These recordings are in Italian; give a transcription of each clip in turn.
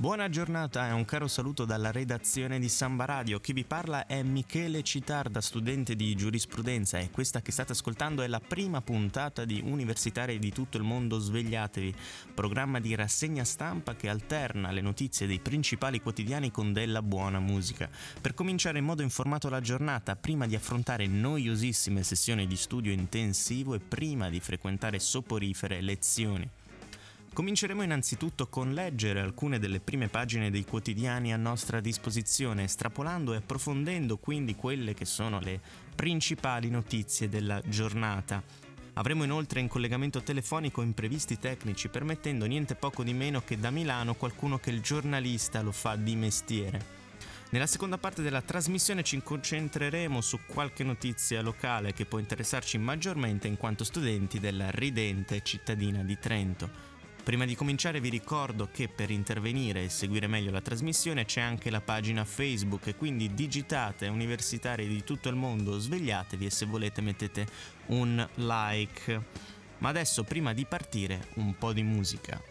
Buona giornata e un caro saluto dalla redazione di Samba Radio. Chi vi parla è Michele Citarda, studente di giurisprudenza e questa che state ascoltando è la prima puntata di Universitari di tutto il mondo Svegliatevi, programma di rassegna stampa che alterna le notizie dei principali quotidiani con della buona musica. Per cominciare in modo informato la giornata, prima di affrontare noiosissime sessioni di studio intensivo e prima di frequentare soporifere lezioni. Cominceremo innanzitutto con leggere alcune delle prime pagine dei quotidiani a nostra disposizione, estrapolando e approfondendo quindi quelle che sono le principali notizie della giornata. Avremo inoltre in collegamento telefonico imprevisti tecnici, permettendo niente poco di meno che da Milano qualcuno che il giornalista lo fa di mestiere. Nella seconda parte della trasmissione ci concentreremo su qualche notizia locale che può interessarci maggiormente in quanto studenti della ridente cittadina di Trento. Prima di cominciare vi ricordo che per intervenire e seguire meglio la trasmissione c'è anche la pagina Facebook quindi digitate universitari di tutto il mondo, svegliatevi e se volete mettete un like. Ma adesso prima di partire un po' di musica.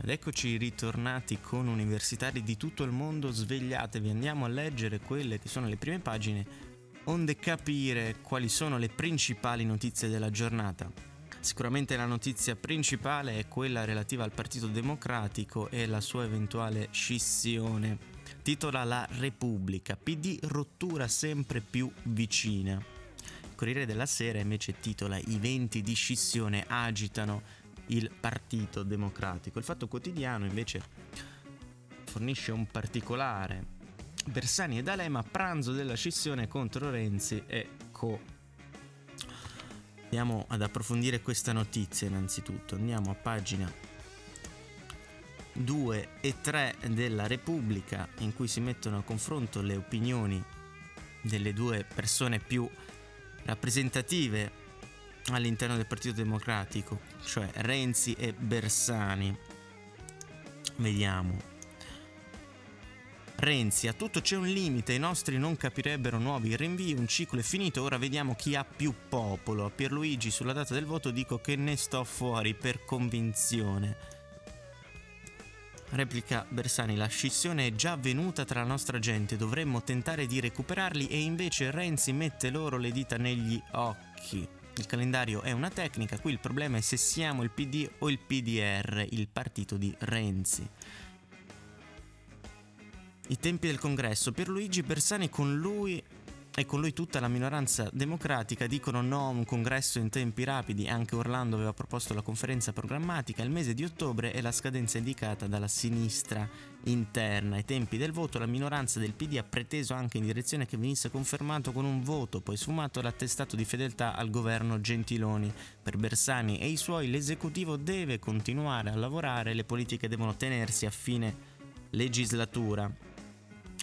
Ed eccoci ritornati con universitari di tutto il mondo, svegliatevi, andiamo a leggere quelle che sono le prime pagine onde capire quali sono le principali notizie della giornata. Sicuramente la notizia principale è quella relativa al Partito Democratico e la sua eventuale scissione. Titola La Repubblica, PD rottura sempre più vicina. Il Corriere della Sera invece titola I venti di scissione agitano il Partito Democratico. Il Fatto Quotidiano invece fornisce un particolare. Bersani e D'Alema pranzo della scissione contro Renzi e co Andiamo ad approfondire questa notizia innanzitutto. Andiamo a pagina 2 e 3 della Repubblica in cui si mettono a confronto le opinioni delle due persone più rappresentative all'interno del Partito Democratico, cioè Renzi e Bersani. Vediamo. Renzi, a tutto c'è un limite, i nostri non capirebbero nuovi rinvii, un ciclo è finito, ora vediamo chi ha più popolo. A Pierluigi sulla data del voto dico che ne sto fuori per convinzione. Replica Bersani, la scissione è già avvenuta tra la nostra gente, dovremmo tentare di recuperarli e invece Renzi mette loro le dita negli occhi. Il calendario è una tecnica, qui il problema è se siamo il PD o il PDR, il partito di Renzi. I tempi del congresso. Per Luigi Bersani con lui e con lui tutta la minoranza democratica dicono no a un congresso in tempi rapidi, anche Orlando aveva proposto la conferenza programmatica, il mese di ottobre è la scadenza indicata dalla sinistra interna. Ai tempi del voto la minoranza del PD ha preteso anche in direzione che venisse confermato con un voto, poi sfumato l'attestato di fedeltà al governo Gentiloni. Per Bersani e i suoi l'esecutivo deve continuare a lavorare, le politiche devono tenersi a fine legislatura.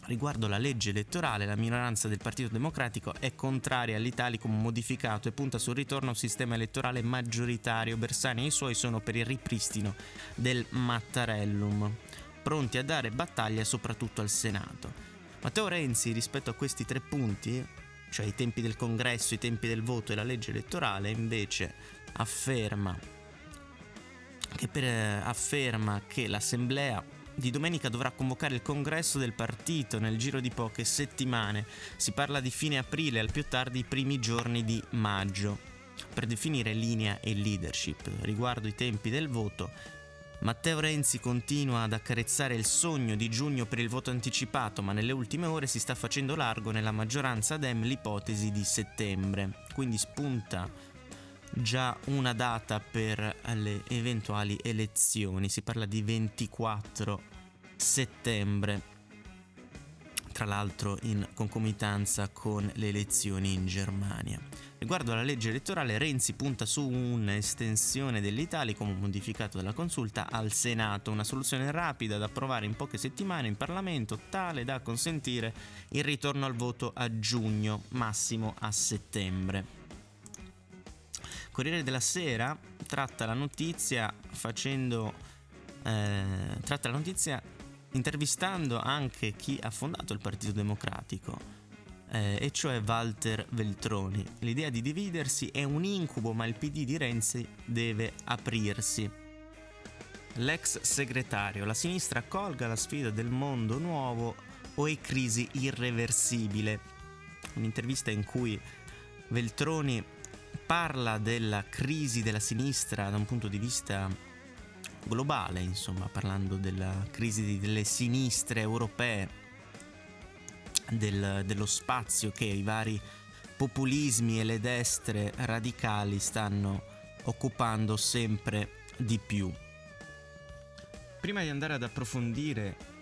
Riguardo la legge elettorale, la minoranza del Partito Democratico è contraria all'Italicum modificato e punta sul ritorno a un sistema elettorale maggioritario. Bersani e i suoi sono per il ripristino del Mattarellum, pronti a dare battaglia soprattutto al Senato. Matteo Renzi, rispetto a questi tre punti, cioè i tempi del congresso, i tempi del voto e la legge elettorale, invece afferma che, per, afferma che l'Assemblea di domenica dovrà convocare il congresso del partito nel giro di poche settimane. Si parla di fine aprile, al più tardi i primi giorni di maggio, per definire linea e leadership. Riguardo i tempi del voto, Matteo Renzi continua ad accarezzare il sogno di giugno per il voto anticipato, ma nelle ultime ore si sta facendo largo nella maggioranza Dem l'ipotesi di settembre. Quindi spunta già una data per le eventuali elezioni, si parla di 24 settembre. tra l'altro in concomitanza con le elezioni in Germania. Riguardo alla legge elettorale, Renzi punta su un'estensione dell'Italicum modificato dalla consulta al Senato, una soluzione rapida da approvare in poche settimane in Parlamento, tale da consentire il ritorno al voto a giugno, massimo a settembre. Corriere della Sera tratta la notizia facendo eh, tratta la notizia intervistando anche chi ha fondato il Partito Democratico eh, e cioè Walter Veltroni. L'idea di dividersi è un incubo, ma il PD di Renzi deve aprirsi. L'ex segretario, la sinistra colga la sfida del mondo nuovo o è crisi irreversibile? Un'intervista in cui Veltroni parla della crisi della sinistra da un punto di vista globale, insomma, parlando della crisi delle sinistre europee del, dello spazio che i vari populismi e le destre radicali stanno occupando sempre di più. Prima di andare ad approfondire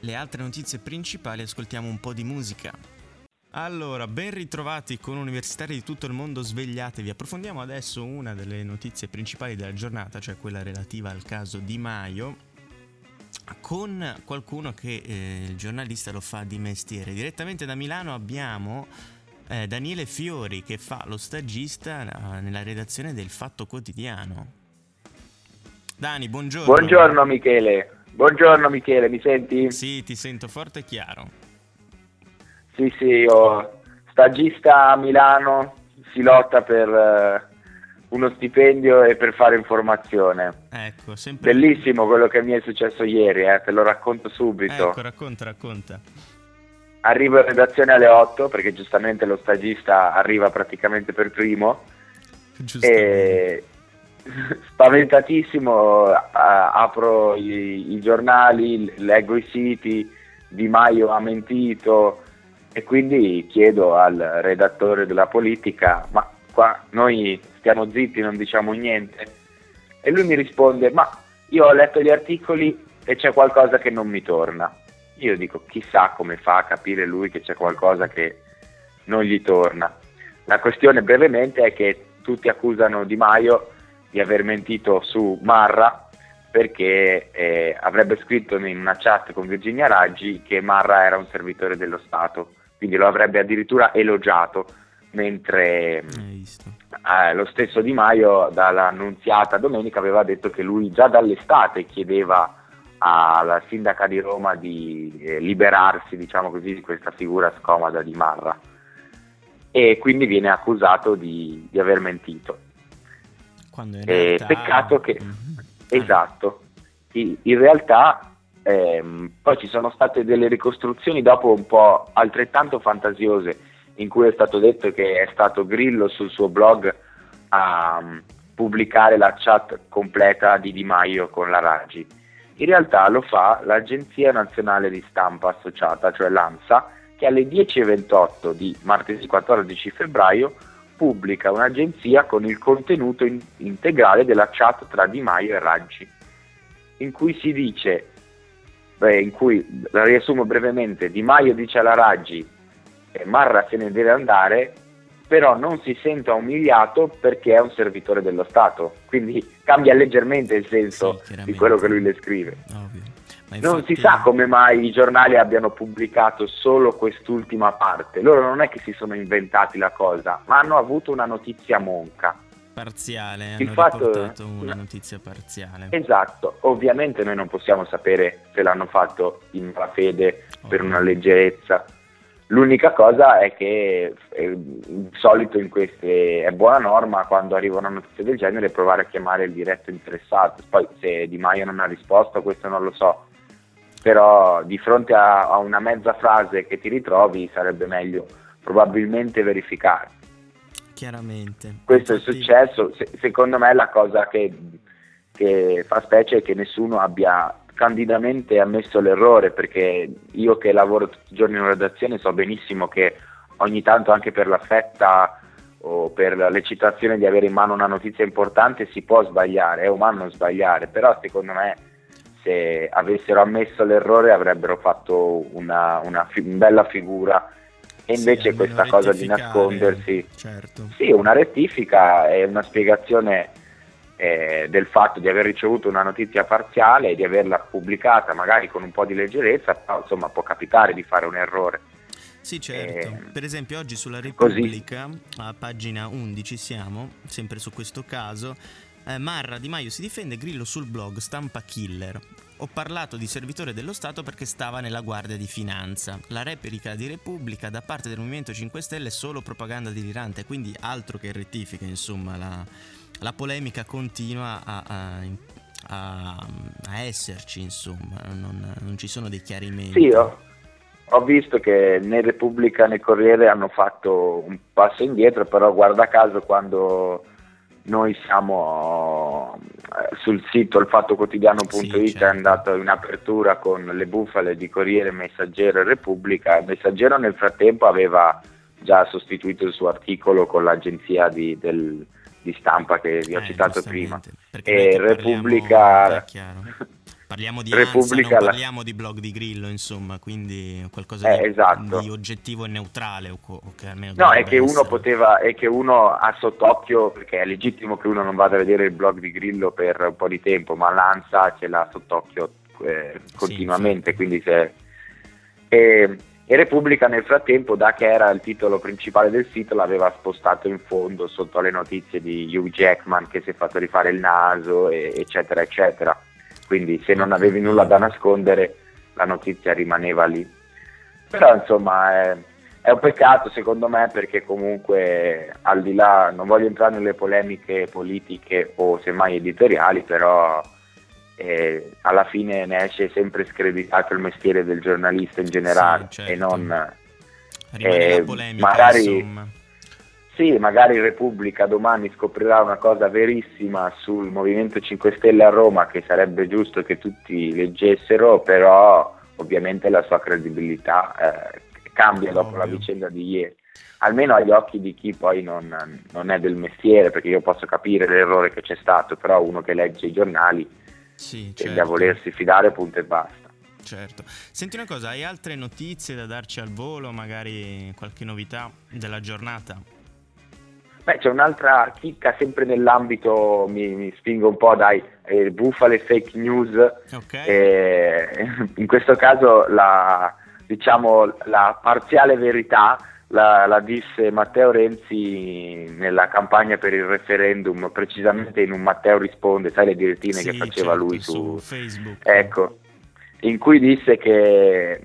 le altre notizie principali, ascoltiamo un po' di musica. Allora, ben ritrovati con universitari di tutto il mondo, svegliatevi. Approfondiamo adesso una delle notizie principali della giornata, cioè quella relativa al caso Di Maio, con qualcuno che eh, il giornalista lo fa di mestiere. Direttamente da Milano abbiamo eh, Daniele Fiori che fa lo stagista eh, nella redazione del Fatto Quotidiano. Dani, buongiorno. Buongiorno Michele. Buongiorno Michele, mi senti? Sì, ti sento forte e chiaro. Sì, sì, io stagista a Milano, si lotta per eh, uno stipendio e per fare informazione. Ecco, sempre... Bellissimo quello che mi è successo ieri, eh, te lo racconto subito. Ecco, racconta, racconta. Arrivo in redazione alle 8 perché giustamente lo stagista arriva praticamente per primo. E spaventatissimo apro i, i giornali, leggo i siti, Di Maio ha mentito e quindi chiedo al redattore della politica ma qua noi stiamo zitti, non diciamo niente. E lui mi risponde, ma io ho letto gli articoli e c'è qualcosa che non mi torna. Io dico, chissà come fa a capire lui che c'è qualcosa che non gli torna. La questione brevemente è che tutti accusano Di Maio di aver mentito su Marra perché eh, avrebbe scritto in una chat con Virginia Raggi che Marra era un servitore dello Stato, quindi lo avrebbe addirittura elogiato mentre eh, lo stesso Di Maio dall'annunziata domenica aveva detto che lui già dall'estate chiedeva alla sindaca di Roma di eh, liberarsi diciamo così, di questa figura scomoda di Marra e quindi viene accusato di, di aver mentito. Realtà... peccato che... Mm-hmm. Esatto, in, in realtà ehm, poi ci sono state delle ricostruzioni dopo un po' altrettanto fantasiose in cui è stato detto che è stato Grillo sul suo blog a um, pubblicare la chat completa di Di Maio con la Raggi. In realtà lo fa l'Agenzia Nazionale di Stampa Associata, cioè l'ANSA, che alle 10.28 di martedì 14 febbraio pubblica un'agenzia con il contenuto in- integrale della chat tra Di Maio e Raggi, in cui si dice, beh, in cui, la riassumo brevemente, Di Maio dice alla Raggi Marra se ne deve andare, però non si senta umiliato perché è un servitore dello Stato. Quindi cambia leggermente il senso sì, di quello che lui le scrive. Infatti... Non si sa come mai i giornali abbiano pubblicato solo quest'ultima parte. Loro non è che si sono inventati la cosa, ma hanno avuto una notizia monca. Parziale, il hanno fatto... una notizia parziale. Esatto, ovviamente noi non possiamo sapere se l'hanno fatto in malafede, oh. per una leggerezza L'unica cosa è che eh, di solito in queste è buona norma quando arriva una notizia del genere provare a chiamare il diretto interessato. Poi se Di Maio non ha risposto, questo non lo so. Però di fronte a, a una mezza frase che ti ritrovi sarebbe meglio probabilmente verificare. Chiaramente. Questo è successo. Se, secondo me la cosa che, che fa specie è che nessuno abbia candidamente ammesso l'errore perché io che lavoro tutti i giorni in redazione so benissimo che ogni tanto anche per la fetta o per l'eccitazione di avere in mano una notizia importante si può sbagliare, è umano sbagliare, però secondo me se avessero ammesso l'errore avrebbero fatto una, una fi- bella figura e invece Sì, questa cosa di rettificare, nascondersi Certo. sì, una rettifica e una spiegazione eh, del fatto di aver ricevuto una notizia parziale e di averla pubblicata magari con un po' di leggerezza, però insomma può capitare di fare un errore. Sì, certo. Eh, per esempio, oggi sulla così. Repubblica, a pagina 11 siamo, sempre su questo caso. eh, Marra Di Maio si difende Grillo sul blog Stampa Killer. Ho parlato di servitore dello Stato perché stava nella Guardia di Finanza. La replica di Repubblica da parte del Movimento 5 Stelle è solo propaganda delirante, quindi altro che rettifica, insomma, la, la polemica continua a, a- a- a esserci, insomma, non, non ci sono dei chiarimenti. Sì, ho, ho visto che né Repubblica né Corriere hanno fatto un passo indietro, però guarda caso quando noi siamo sul sito ilfattoquotidiano.it Sì, è certo. andato in apertura con le bufale di Corriere, Messaggero e Repubblica. Messaggero nel frattempo aveva già sostituito il suo articolo con l'agenzia di, del- di stampa che vi ho Eh, citato prima. E parliamo- Repubblica- chiaro. Parliamo di Repubblica la- parliamo di blog di Grillo, insomma, quindi qualcosa Eh, di, esatto. di oggettivo e neutrale, o, o che No, è che uno poteva, è che uno ha sott'occhio, perché è legittimo che uno non vada a vedere il blog di Grillo per un po' di tempo, ma l'ANSA ce l'ha sott'occhio eh, continuamente, infatti. quindi se... E, e Repubblica nel frattempo, da che era il titolo principale del sito, l'aveva spostato in fondo sotto le notizie di Hugh Jackman che si è fatto rifare il naso, e- eccetera, eccetera. Quindi se non avevi nulla da nascondere, la notizia rimaneva lì. Però insomma è, è un peccato secondo me perché comunque al di là, non voglio entrare nelle polemiche politiche o semmai editoriali, però eh, alla fine ne esce sempre screditato il mestiere del giornalista in generale Sì, certo. e non... Rimane eh, la polemica, magari- insomma. Sì, magari Repubblica domani scoprirà una cosa verissima sul Movimento 5 Stelle a Roma che sarebbe giusto che tutti leggessero, però ovviamente la sua credibilità eh, cambia dopo la Ovvio. vicenda di ieri. Almeno agli occhi di chi poi non, non è del mestiere, perché io posso capire l'errore che c'è stato, però uno che legge i giornali Sì, tende certo. a volersi fidare, punto e basta. Certo. Senti una cosa, hai altre notizie da darci al volo, magari qualche novità della giornata? Beh, c'è un'altra chicca sempre nell'ambito, mi, mi spingo un po' dai eh, bufale fake news, Ok. Eh, in questo caso la, diciamo, la parziale verità la, la disse Matteo Renzi nella campagna per il referendum, precisamente in un Matteo risponde, sai le direttine Sì, che faceva certo, lui su su, Facebook. Ecco, in cui disse che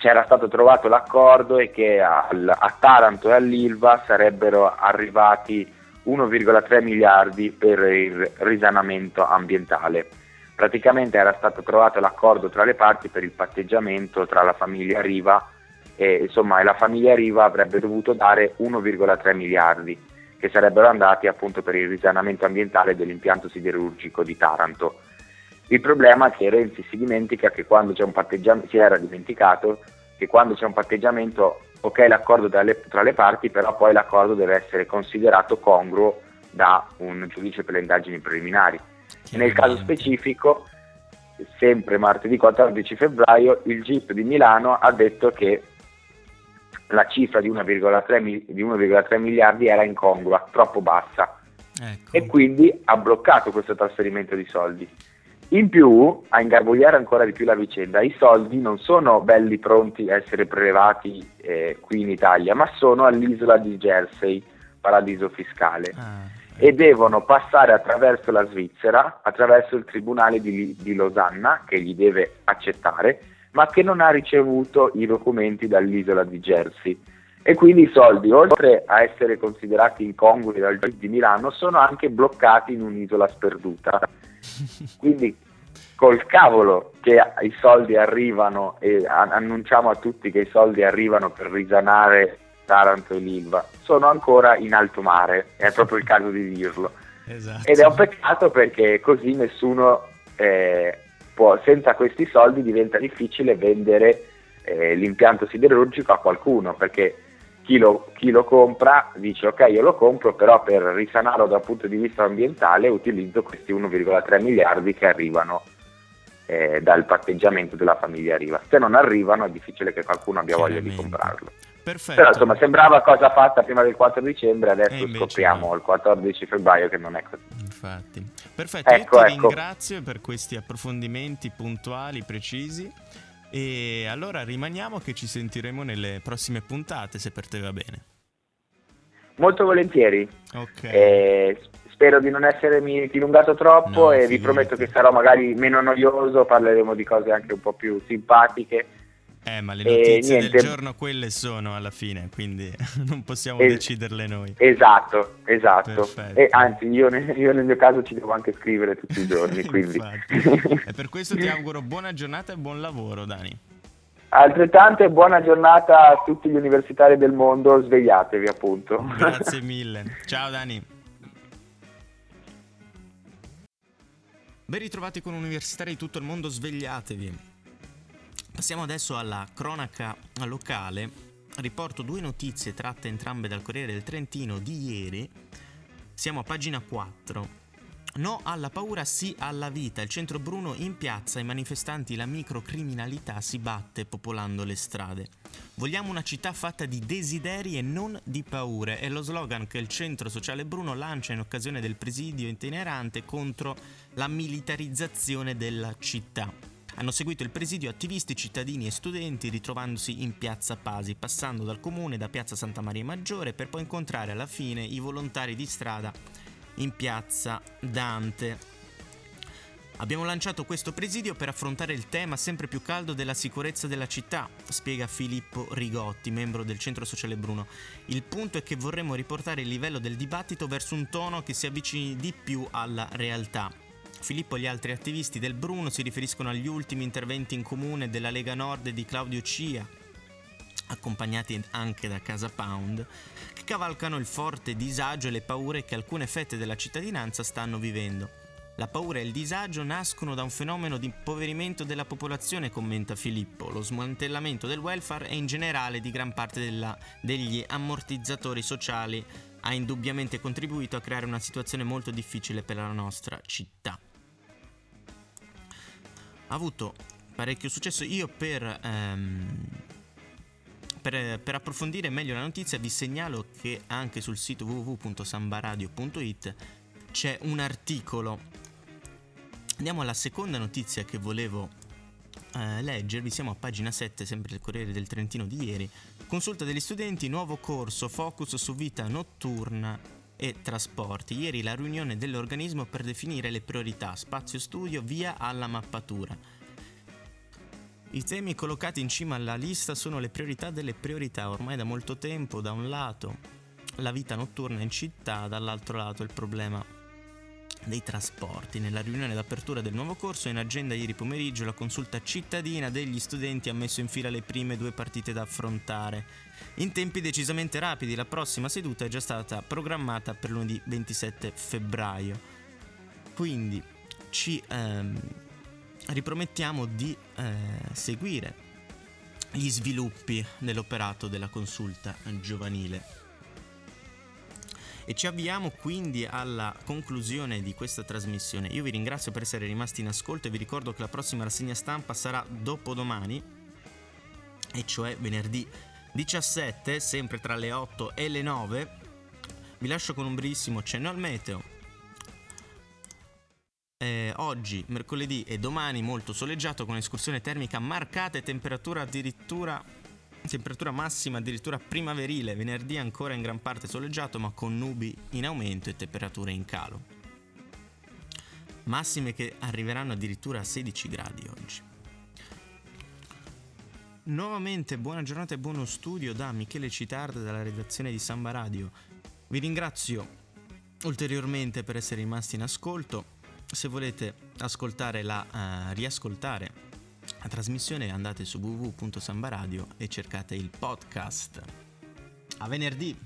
c'era stato trovato l'accordo e che al- a Taranto e all'Ilva sarebbero arrivati 1,3 miliardi per il risanamento ambientale. Praticamente era stato trovato l'accordo tra le parti per il patteggiamento tra la famiglia Riva e insomma la famiglia Riva avrebbe dovuto dare 1,3 miliardi che sarebbero andati appunto per il risanamento ambientale dell'impianto siderurgico di Taranto. Il problema è che Renzi si dimentica che quando c'è un patteggiamento, si era dimenticato che quando c'è un patteggiamento, ok l'accordo tra le, tra le parti, però poi l'accordo deve essere considerato congruo da un giudice per le indagini preliminari. Nel caso specifico, sempre martedì 14 febbraio, il GIP di Milano ha detto che la cifra di 1,3, mi- di 1,3 miliardi era incongrua, troppo bassa Ecco. e quindi ha bloccato questo trasferimento di soldi. In più, a ingarbugliare ancora di più la vicenda, i soldi non sono belli pronti a essere prelevati eh, qui in Italia, ma sono all'isola di Jersey, paradiso fiscale, Ah, e devono passare attraverso la Svizzera, attraverso il tribunale di, di Losanna, che li deve accettare, ma che non ha ricevuto i documenti dall'isola di Jersey. E quindi i soldi, oltre a essere considerati incongrui dal GIP di Milano, sono anche bloccati in un'isola sperduta. Quindi col cavolo che i soldi arrivano e annunciamo a tutti che i soldi arrivano per risanare Taranto e l'Ilva, sono ancora in alto mare, è proprio il caso di dirlo. esatto. Ed è un peccato perché così nessuno eh, può, senza questi soldi diventa difficile vendere eh, l'impianto siderurgico a qualcuno, perché chi lo, chi lo compra dice ok io lo compro, però per risanarlo dal punto di vista ambientale utilizzo questi 1,3 miliardi che arrivano eh, dal patteggiamento della famiglia Riva. Se non arrivano è difficile che qualcuno abbia voglia di comprarlo. Perfetto. Però insomma sembrava cosa fatta prima del 4 dicembre, adesso scopriamo no. il 14 febbraio che non è così. Infatti. Perfetto, Ecco, io ti ecco. ringrazio per questi approfondimenti puntuali, precisi. E allora rimaniamo che ci sentiremo nelle prossime puntate, se per te va bene. Molto volentieri, Ok. Eh, spero di non essermi dilungato troppo No, e vi prometto che sarò magari meno noioso, parleremo di cose anche un po' più simpatiche. Eh, ma le notizie del giorno quelle sono alla fine, quindi non possiamo Eh, deciderle noi. Esatto, esatto. Perfetto. E anzi, io, ne- io nel mio caso ci devo anche scrivere tutti i giorni, quindi. E per questo ti auguro buona giornata e buon lavoro, Dani. Altrettanto e buona giornata a tutti gli universitari del mondo, svegliatevi appunto. Grazie mille. Ciao Dani. Ben ritrovati con universitari di tutto il mondo, svegliatevi. Passiamo adesso alla cronaca locale. Riporto due notizie tratte entrambe dal Corriere del Trentino di ieri. Siamo a pagina 4. No alla paura, sì alla vita. Il centro Bruno in piazza, i manifestanti, la microcriminalità si batte popolando le strade. Vogliamo una città fatta di desideri e non di paure. È lo slogan che il centro sociale Bruno lancia in occasione del presidio itinerante contro la militarizzazione della città. Hanno seguito il presidio attivisti, cittadini e studenti ritrovandosi in piazza Pasi, passando dal comune da piazza Santa Maria Maggiore per poi incontrare alla fine i volontari di strada in piazza Dante. Abbiamo lanciato questo presidio per affrontare il tema sempre più caldo della sicurezza della città, spiega Filippo Rigotti, membro del Centro Sociale Bruno. Il punto è che vorremmo riportare il livello del dibattito verso un tono che si avvicini di più alla realtà. Filippo e gli altri attivisti del Bruno si riferiscono agli ultimi interventi in comune della Lega Nord di Claudio Cia, accompagnati anche da Casa Pound, che cavalcano il forte disagio e le paure che alcune fette della cittadinanza stanno vivendo. La paura e il disagio nascono da un fenomeno di impoverimento della popolazione, commenta Filippo, lo smantellamento del welfare e in generale di gran parte della- degli ammortizzatori sociali ha indubbiamente contribuito a creare una situazione molto difficile per la nostra città. Ha avuto parecchio successo. Io per, ehm, per, per approfondire meglio la notizia vi segnalo che anche sul sito www.sambaradio.it c'è un articolo. Andiamo alla seconda notizia che volevo eh, leggervi. Siamo a pagina 7, sempre del Corriere del Trentino di ieri. Consulta degli studenti, nuovo corso, focus su vita notturna e trasporti. Ieri la riunione dell'organismo per definire le priorità, spazio studio, via alla mappatura. I temi collocati in cima alla lista sono le priorità delle priorità, ormai da molto tempo, da un lato la vita notturna in città, dall'altro lato il problema dei trasporti. Nella riunione d'apertura del nuovo corso in agenda ieri pomeriggio la consulta cittadina degli studenti ha messo in fila le prime due partite da affrontare. In tempi decisamente rapidi, la prossima seduta è già stata programmata per lunedì 27 febbraio. Quindi ci ehm, ripromettiamo di eh, seguire gli sviluppi dell'operato della consulta giovanile. E ci avviamo quindi alla conclusione di questa trasmissione. Io vi ringrazio per essere rimasti in ascolto e vi ricordo che la prossima rassegna stampa sarà dopodomani, e cioè venerdì 17, sempre tra le 8 e le 9. Vi lascio con un brevissimo cenno al meteo. Eh, oggi, mercoledì e domani molto soleggiato con escursione termica marcata e temperatura addirittura temperatura massima addirittura primaverile, venerdì ancora in gran parte soleggiato ma con nubi in aumento e temperature in calo. Massime che arriveranno addirittura a 16 gradi oggi. Nuovamente buona giornata e buono studio da Michele Citarda dalla redazione di Samba Radio. Vi ringrazio ulteriormente per essere rimasti in ascolto. Se volete ascoltare la uh, riascoltare la trasmissione andate su www.sambaradio e cercate il podcast. A venerdì!